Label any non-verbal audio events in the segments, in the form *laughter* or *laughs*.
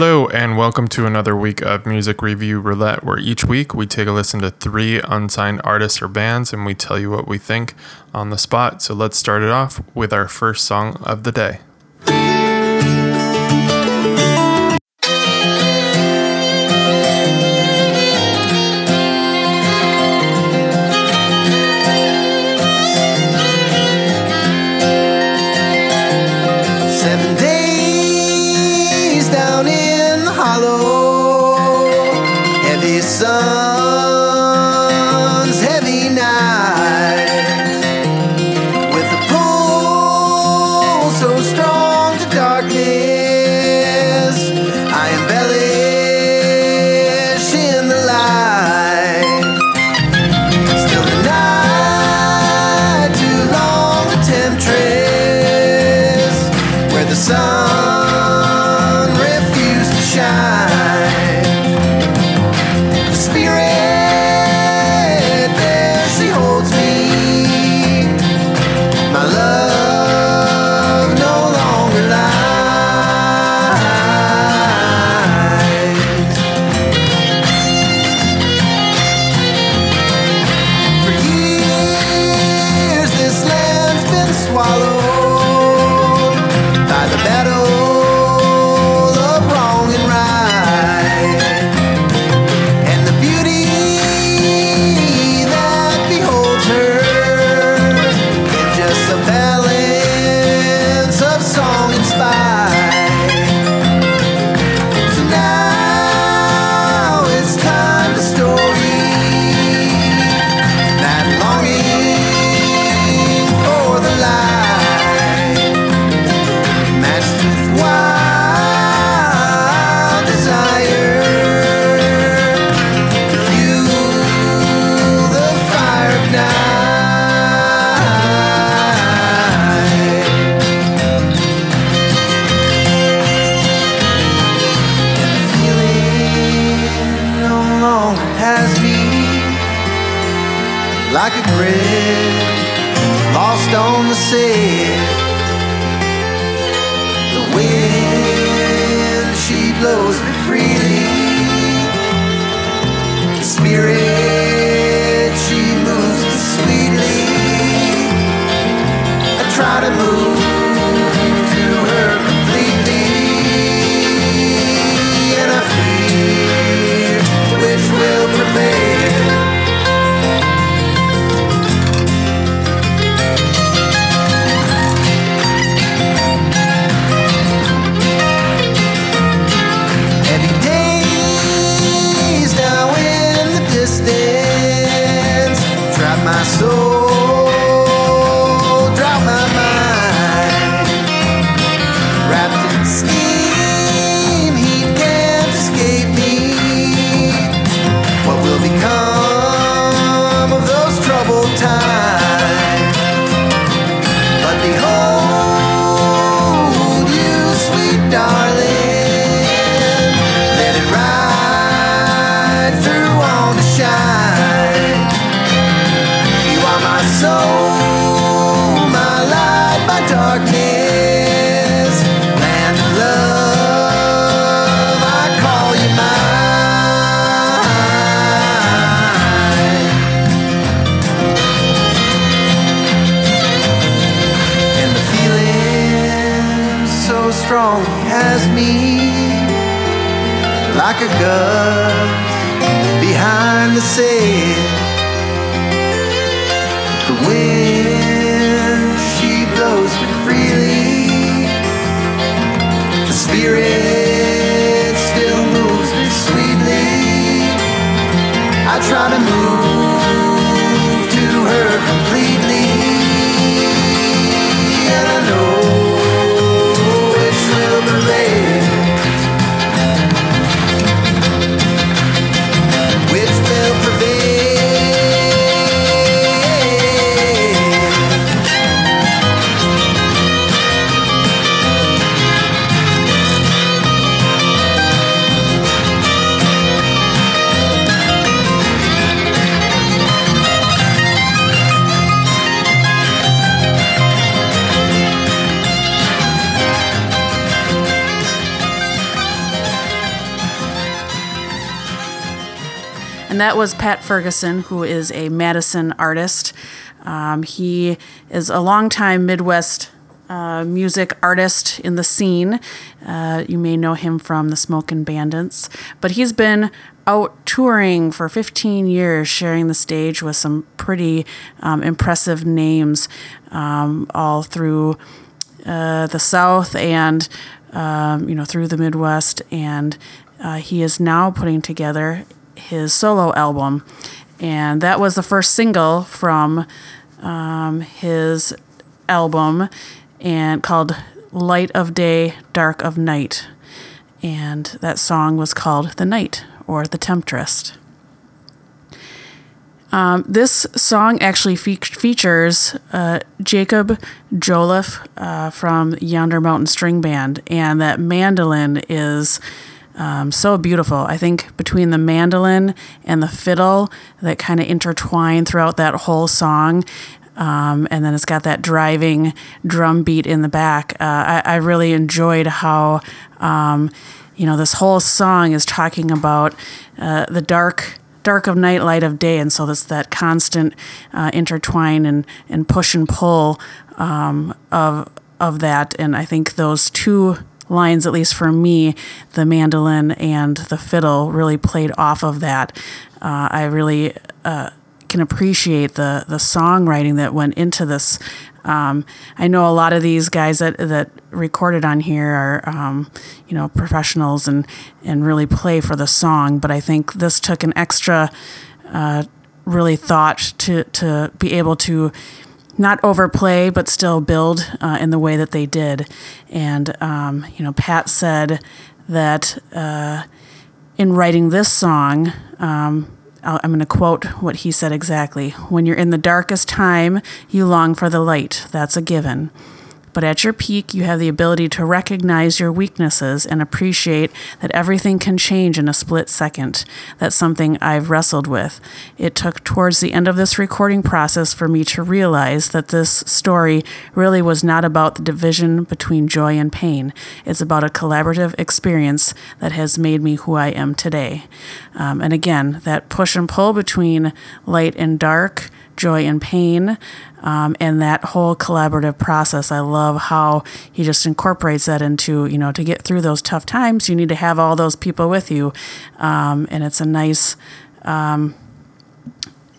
Hello, and welcome to another week of Music Review Roulette, where each week we take a listen to three unsigned artists or bands and we tell you what we think on the spot. So let's start it off with our first song of the day. said the wind she blows me freely. The spirit she moves me sweetly. I try to move wind, she blows me freely. And that was Pat Ferguson, who is a Madison artist. Um, he is a longtime Midwest uh, music artist in the scene. Uh, you may know him from the Smokin' Bandits, but he's been out touring for 15 years, sharing the stage with some pretty um, impressive names um, all through uh, the South and um, you know through the Midwest. And uh, he is now putting together his solo album, and that was the first single from um, his album and called Light of Day, Dark of Night. And that song was called The Night or The Temptress. Um, this song actually fe- features uh, Jacob Jolliff uh, from Yonder Mountain String Band, and that mandolin is um, so beautiful. I think between the mandolin and the fiddle that kind of intertwine throughout that whole song, um, and then it's got that driving drum beat in the back. Uh, I, I, really enjoyed how, um, you know, this whole song is talking about uh, the dark dark of night, light of day, and so there's that constant uh, intertwine and, and push and pull um, of of that. And I think those two lines, at least for me, the mandolin and the fiddle, really played off of that. Uh, I really uh, can appreciate the the songwriting that went into this. Um, I know a lot of these guys that that recorded on here are um, you know professionals and and really play for the song, but I think this took an extra uh, really thought to to be able to not overplay but still build uh, in the way that they did. And um, you know, Pat said that uh, in writing this song. Um, I'm going to quote what he said exactly. When you're in the darkest time, you long for the light. That's a given. But at your peak, you have the ability to recognize your weaknesses and appreciate that everything can change in a split second. That's something I've wrestled with. It took towards the end of this recording process for me to realize that this story really was not about the division between joy and pain. It's about a collaborative experience that has made me who I am today. Um, and again, that push and pull between light and dark joy and pain, um, and that whole collaborative process. I love how he just incorporates that into, you know, to get through those tough times, you need to have all those people with you. Um, and it's a nice, um,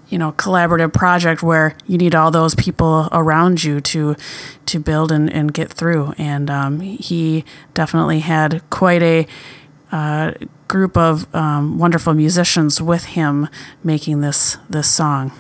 you know, collaborative project where you need all those people around you to to build and, and get through. And um, he definitely had quite a uh, group of um, wonderful musicians with him making this this song.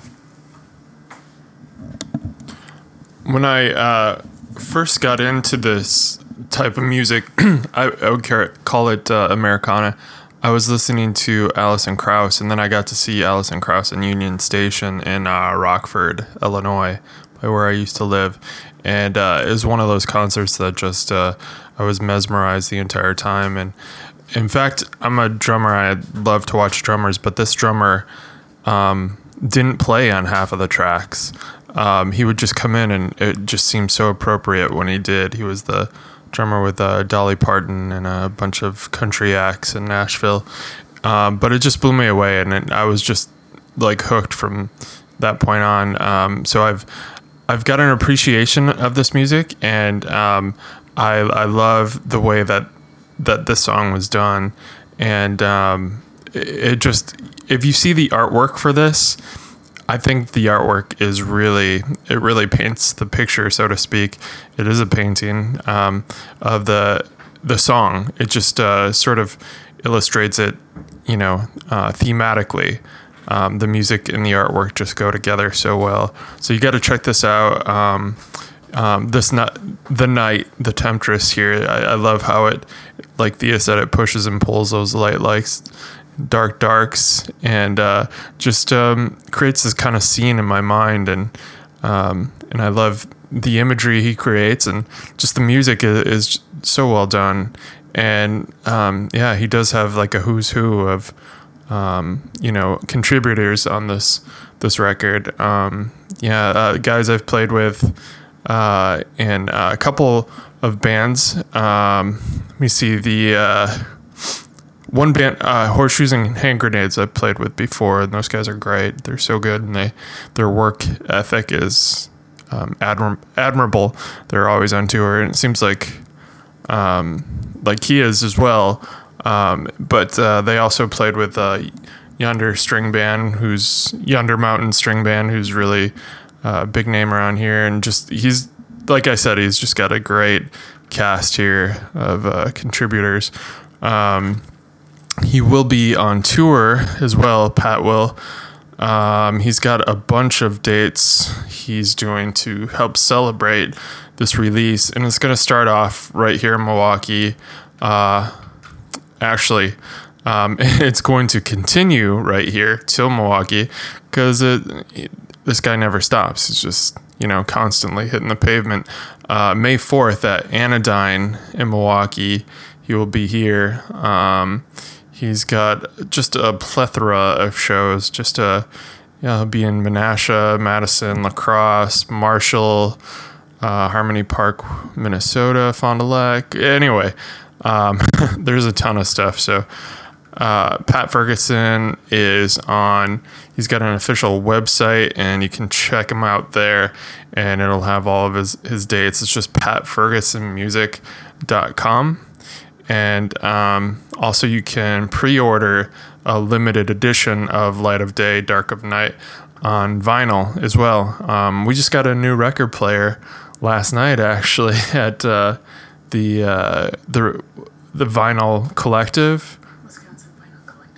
When I uh, first got into this type of music, *clears throat* I, I, would call it uh, Americana. I was listening to Alison Krauss, and then I got to see Alison Krauss in Union Station in uh, Rockford, Illinois, by where I used to live. And uh, it was one of those concerts that just uh, I was mesmerized the entire time. And in fact, I'm a drummer. I love to watch drummers, but this drummer um, didn't play on half of the tracks um, he would just come in and it just seemed so appropriate when he did. He was the drummer with uh, Dolly Parton and a bunch of country acts in Nashville. Um, but it just blew me away, and it, I was just like hooked from that point on. Um, so I've I've got an appreciation of this music, and um, I I love the way that that this song was done, and um, it, it just if you see the artwork for this I think the artwork is really it really paints the picture, so to speak. It is a painting um, of the the song. It just uh, sort of illustrates it, you know, uh, thematically. Um, the music and the artwork just go together so well. So you got to check this out. Um, um, this not the night, the temptress here. I, I, love how it, like Thea said, it pushes and pulls those light likes dark darks and uh, just um, creates this kind of scene in my mind and um, and I love the imagery he creates and just the music is, is so well done. And um, yeah he does have like a who's who of um, you know contributors on this this record. Um, yeah uh, guys I've played with uh, and uh, a couple of bands. Um, let me see the uh, one band, uh, Horseshoes and Hand Grenades, I've played with before, and those guys are great. They're so good, and they their work ethic is um, admir- admirable. They're always on tour, and it seems like um, like he is as well. Um, but uh, they also played with uh, Yonder String Band, who's Yonder Mountain String Band, who's really a big name around here, and just he's like I said, he's just got a great cast here of uh, contributors. Um, he will be on tour as well. Pat will. Um, he's got a bunch of dates he's doing to help celebrate this release, and it's going to start off right here in Milwaukee. Uh, actually, um, *laughs* it's going to continue right here till Milwaukee because this guy never stops. He's just you know constantly hitting the pavement. Uh, May fourth at Anodyne in Milwaukee, he will be here. Um, he's got just a plethora of shows. Just a you know, be in Menasha, Madison, La Crosse, Marshall, uh, Harmony Park, Minnesota, Fond du Lac. Anyway, um, *laughs* there's a ton of stuff. So uh, Pat Ferguson is on. He's got an official website, and you can check him out there, and it'll have all of his his dates. It's just patfergusonmusic.com, and um, also you can pre-order a limited edition of Light of Day, Dark of Night on vinyl as well. Um, we just got a new record player last night, actually, *laughs* at uh, the uh, the the Vinyl Collective.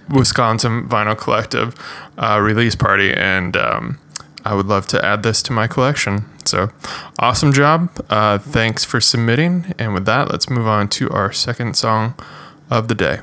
Wisconsin Vinyl Collective uh, release party, and um, I would love to add this to my collection. So, awesome job. Uh, thanks for submitting. And with that, let's move on to our second song of the day.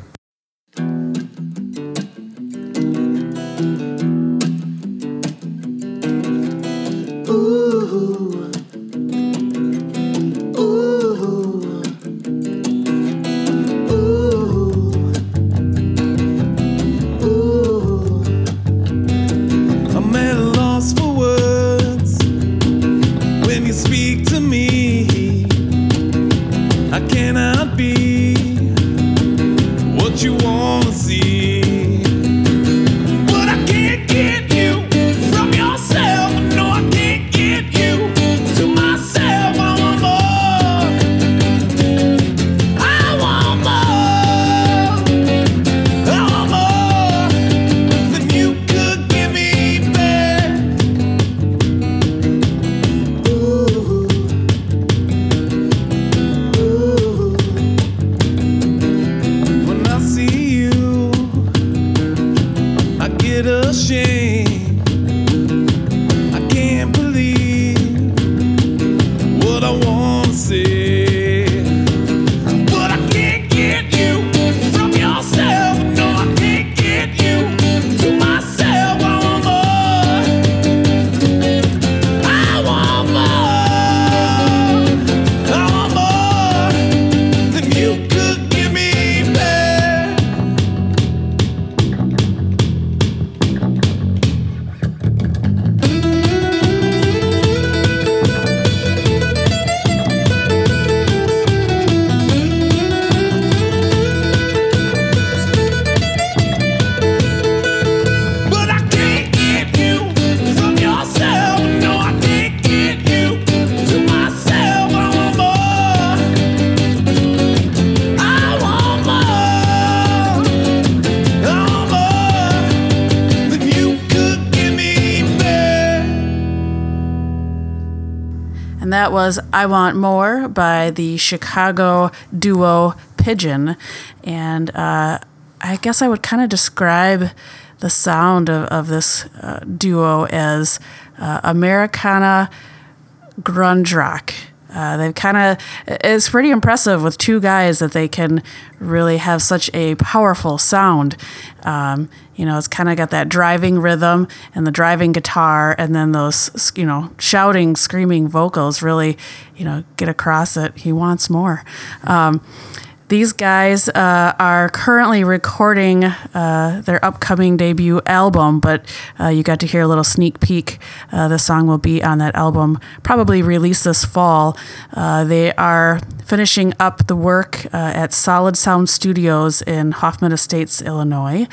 Was I Want More by the Chicago duo Pidgin. And uh, I guess I would kind of describe the sound of, of this uh, duo as uh, Americana grunge rock. Uh, they've kind of, it's pretty impressive with two guys that they can really have such a powerful sound. Um, you know, it's kind of got that driving rhythm and the driving guitar, and then those, you know, shouting, screaming vocals really, you know, get across that he wants more. Um, These guys uh, are currently recording uh, their upcoming debut album, but uh, you got to hear a little sneak peek. Uh, the song will be on that album, probably released this fall. Uh, they are finishing up the work uh, at Solid Sound Studios in Hoffman Estates, Illinois.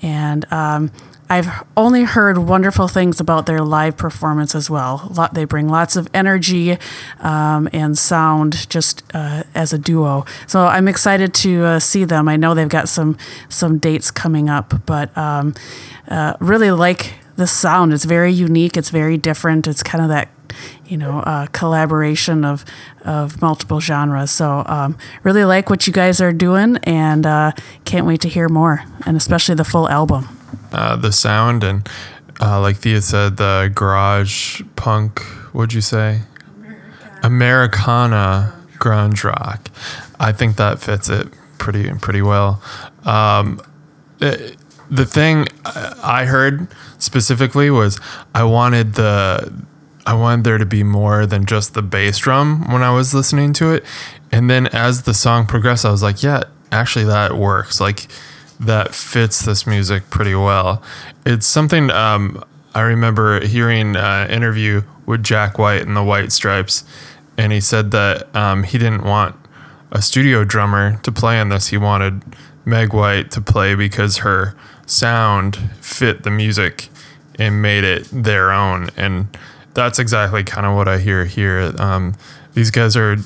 And um, I've only heard wonderful things about their live performance as well. They bring lots of energy um, and sound just uh, as a duo. So I'm excited to uh, see them. I know they've got some some dates coming up, but um, uh, really like the sound. It's very unique. It's very different. It's kind of that you know uh, collaboration of of multiple genres. So um, really like what you guys are doing, and uh, can't wait to hear more, and especially the full album uh, the sound and uh, like Thea said, the garage punk. What'd you say? Americana grunge rock. I think that fits it pretty pretty well. Um, it, the thing I heard specifically was I wanted the I wanted there to be more than just the bass drum when I was listening to it, and then as the song progressed, I was like, yeah, actually that works. Like that fits this music pretty well. It's something um, I remember hearing an interview with Jack White and the White Stripes, and he said that um, he didn't want a studio drummer to play on this. He wanted Meg White to play because her sound fit the music and made it their own. And that's exactly kind of what I hear here. Um, these guys are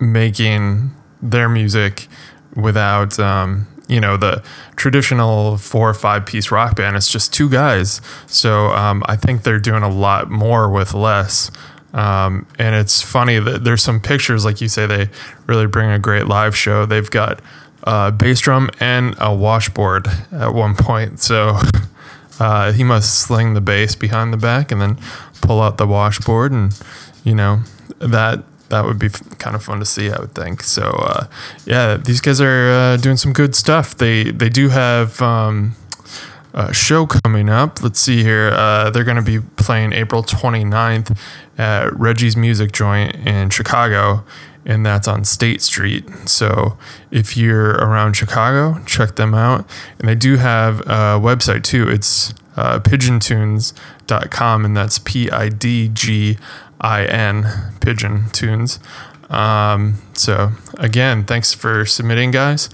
making their music without um, you know the traditional four or five piece rock band it's just two guys. So um, i think they're doing a lot more with less. Um, and it's funny that there's some pictures like you say they really bring a great live show. They've got a bass drum and a washboard at one point. So *laughs* uh, he must sling the bass behind the back and then pull out the washboard and you know that that would be kind of fun to see. I would think. So uh, yeah, these guys are uh, doing some good stuff. They they do have. Um, a show coming up. Let's see here. Uh, they're going to be playing April 29th at Reggie's Music Joint in Chicago, and that's on State Street. So if you're around Chicago, check them out. And they do have a website too. It's uh, pidgintunes.com, and that's P I D G I N, Pidgin Tunes. Um, so, again, thanks for submitting, guys.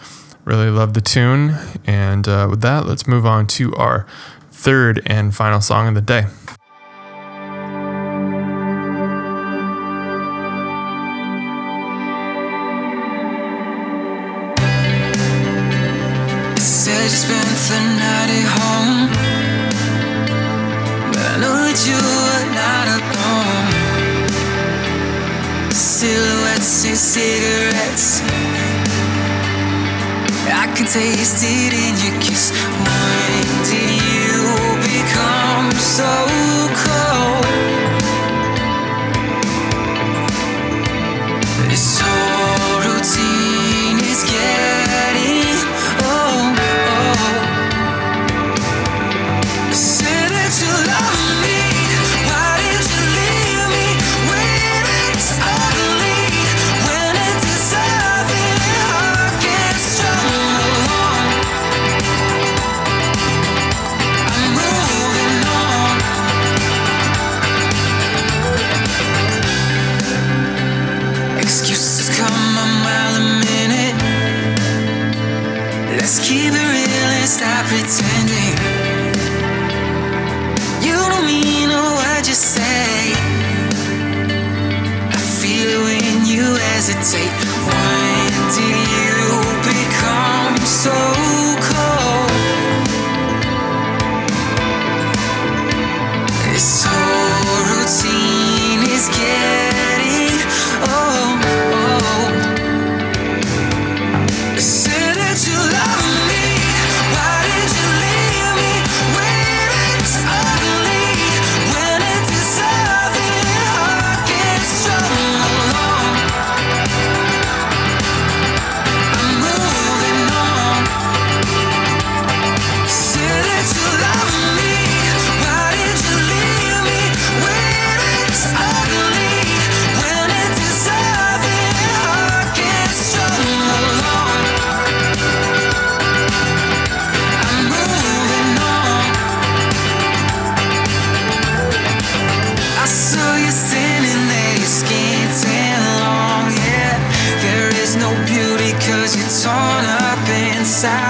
Really love the tune. And uh, with that, let's move on to our third and final song of the day. Can in your kiss. When did you become so cold? inside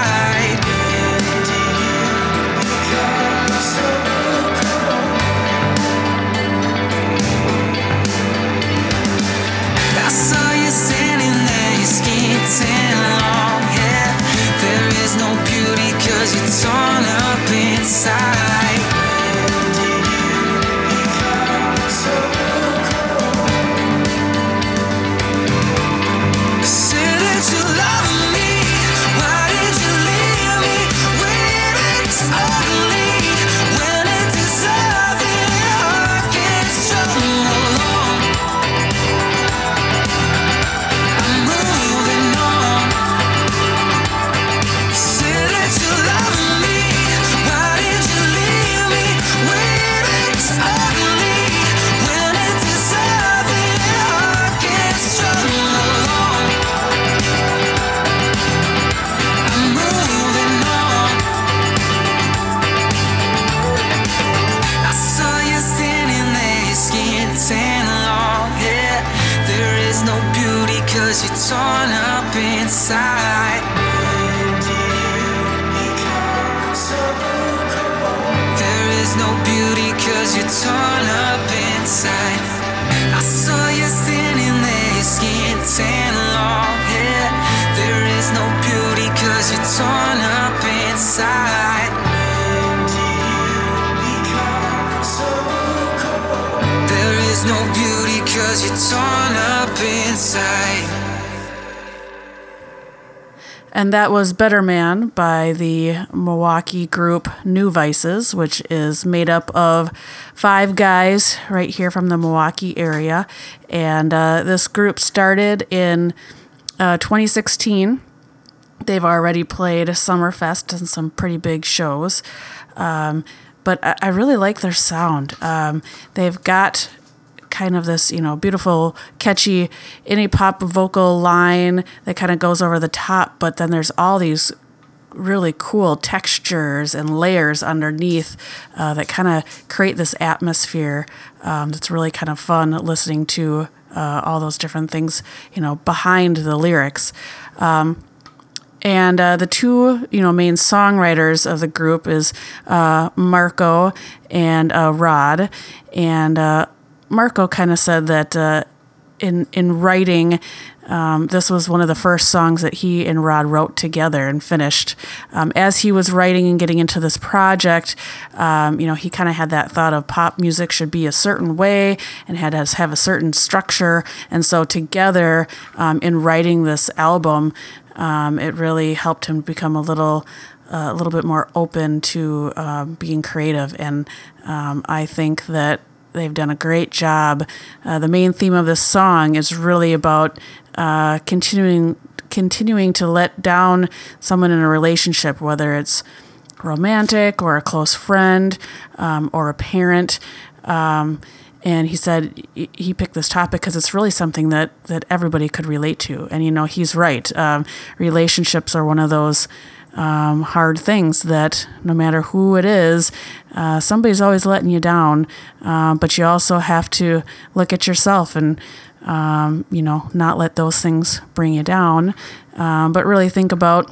There is no beauty cause you're torn up inside. And that was Better Man by the Milwaukee group New Vices, which is made up of five guys right here from the Milwaukee area. And uh, this group started in uh, 2016. They've already played Summerfest and some pretty big shows. Um, but I, I really like their sound. Um, they've got kind of this, you know, beautiful, catchy indie pop vocal line that kind of goes over the top, but then there's all these really cool textures and layers underneath uh, that kind of create this atmosphere um, that's really kind of fun listening to uh, all those different things, you know, behind the lyrics. Um, and uh, the two, you know, main songwriters of the group is uh, Marco and uh, Rod. And uh, Marco kind of said that uh, in in writing, um, this was one of the first songs that he and Rod wrote together and finished. Um, as he was writing and getting into this project, um, you know, he kind of had that thought of pop music should be a certain way and had to have a certain structure. And so together, um, in writing this album, um, it really helped him become a little. Uh, a little bit more open to uh, being creative, and um, I think that they've done a great job. Uh, the main theme of this song is really about uh, continuing continuing to let down someone in a relationship, whether it's romantic or a close friend um, or a parent. Um, and he said he- picked this topic because it's really something that that everybody could relate to. And you know he's right. Um, relationships are one of those um, hard things that no matter who it is, uh, somebody's always letting you down. Uh, but you also have to look at yourself and, um, you know, not let those things bring you down, um, but really think about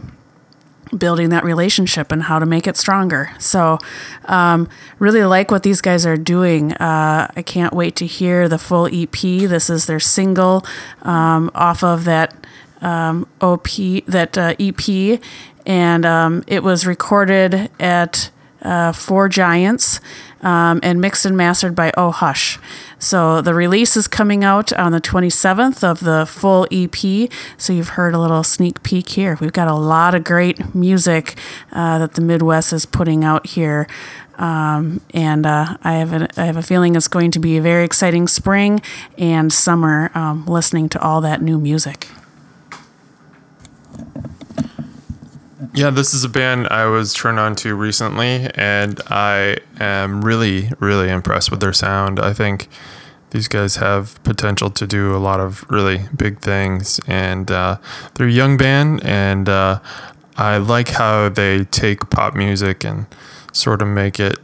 building that relationship and how to make it stronger. So, um, really like what these guys are doing. Uh, I can't wait to hear the full EP. This is their single um, off of that um, OP, that uh, EP, and um, it was recorded at uh, Four Giants um, and mixed and mastered by Oh Hush. So the release is coming out on the 27th of the full EP. So you've heard a little sneak peek here. We've got a lot of great music uh, that the Midwest is putting out here. Um, and uh, I have a, I have a feeling it's going to be a very exciting spring and summer um, listening to all that new music. Yeah, this is a band I was turned on to recently, and I am really, really impressed with their sound. I think these guys have potential to do a lot of really big things, and uh, they're a young band, and uh, I like how they take pop music and sort of make it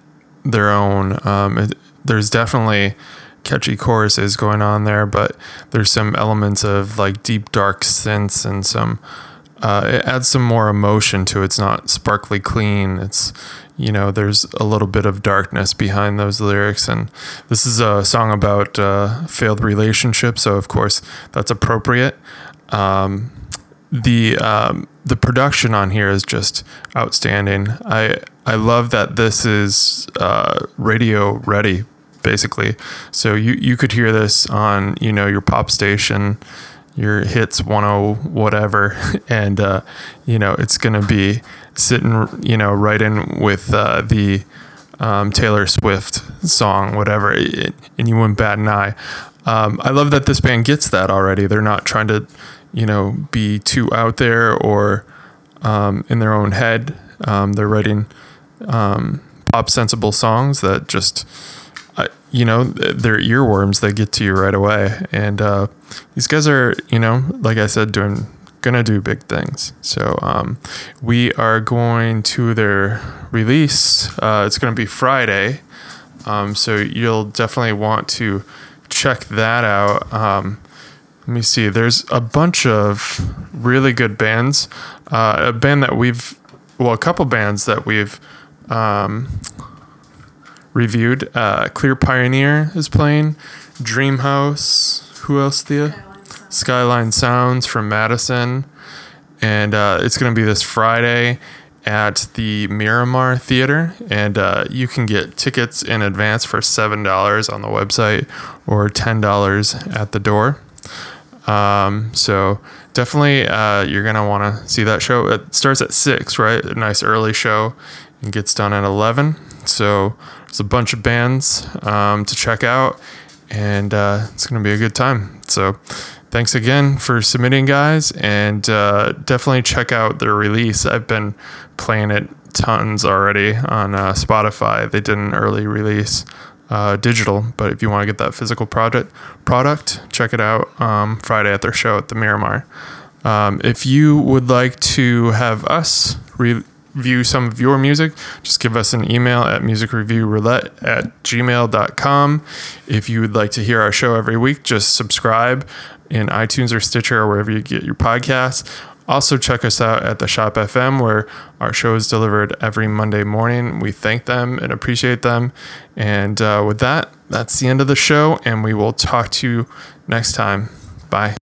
their own. Um, it, there's definitely catchy choruses going on there, but there's some elements of like deep dark synths and some uh, it adds some more emotion to it. It's not sparkly clean. It's you know there's a little bit of darkness behind those lyrics, and this is a song about uh, failed relationships, so of course that's appropriate. Um, the um, the production on here is just outstanding. I I love that this is uh, radio ready, basically. So you you could hear this on you know your pop station your hits 10 whatever *laughs* and uh, you know it's gonna be sitting you know right in with uh, the um, taylor swift song whatever and you wouldn't bat an eye. Um, i love that this band gets that already. They're not trying to you know be too out there or um, in their own head. Um, they're writing um, pop sensible songs that just I you know they're earworms They get to you right away. And uh, these guys are you know like i said doing gonna do big things. So um, we are going to their release uh, it's gonna be friday. Um, so you'll definitely want to check that out. Um, let me see there's a bunch of really good bands. Uh, a band that we've well a couple bands that we've um, reviewed. Uh, Clear Pioneer is playing. Dreamhouse. Who else, Thea? Skyline Sounds from Madison. And uh, it's going to be this Friday at the Miramar Theater. And uh, you can get tickets in advance for $7 on the website or $10 at the door. Um, so definitely, uh, you're gonna want to see that show. It starts at six, right? A nice early show, and gets done at eleven. So there's a bunch of bands um, to check out, and uh, it's gonna be a good time. So thanks again for submitting, guys, and uh, definitely check out their release. I've been playing it tons already on uh, Spotify. They did an early release uh, digital. But if you want to get that physical product, product, check it out um, Friday at their show at the Miramar. Um, if you would like to have us review some of your music, just give us an email at musicreviewroulette at gmail.com. If you would like to hear our show every week, just subscribe in iTunes or Stitcher or wherever you get your podcasts. Also, check us out at the Shop FM, where our show is delivered every Monday morning. We thank them and appreciate them. And uh, with that, that's the end of the show, and we will talk to you next time. Bye.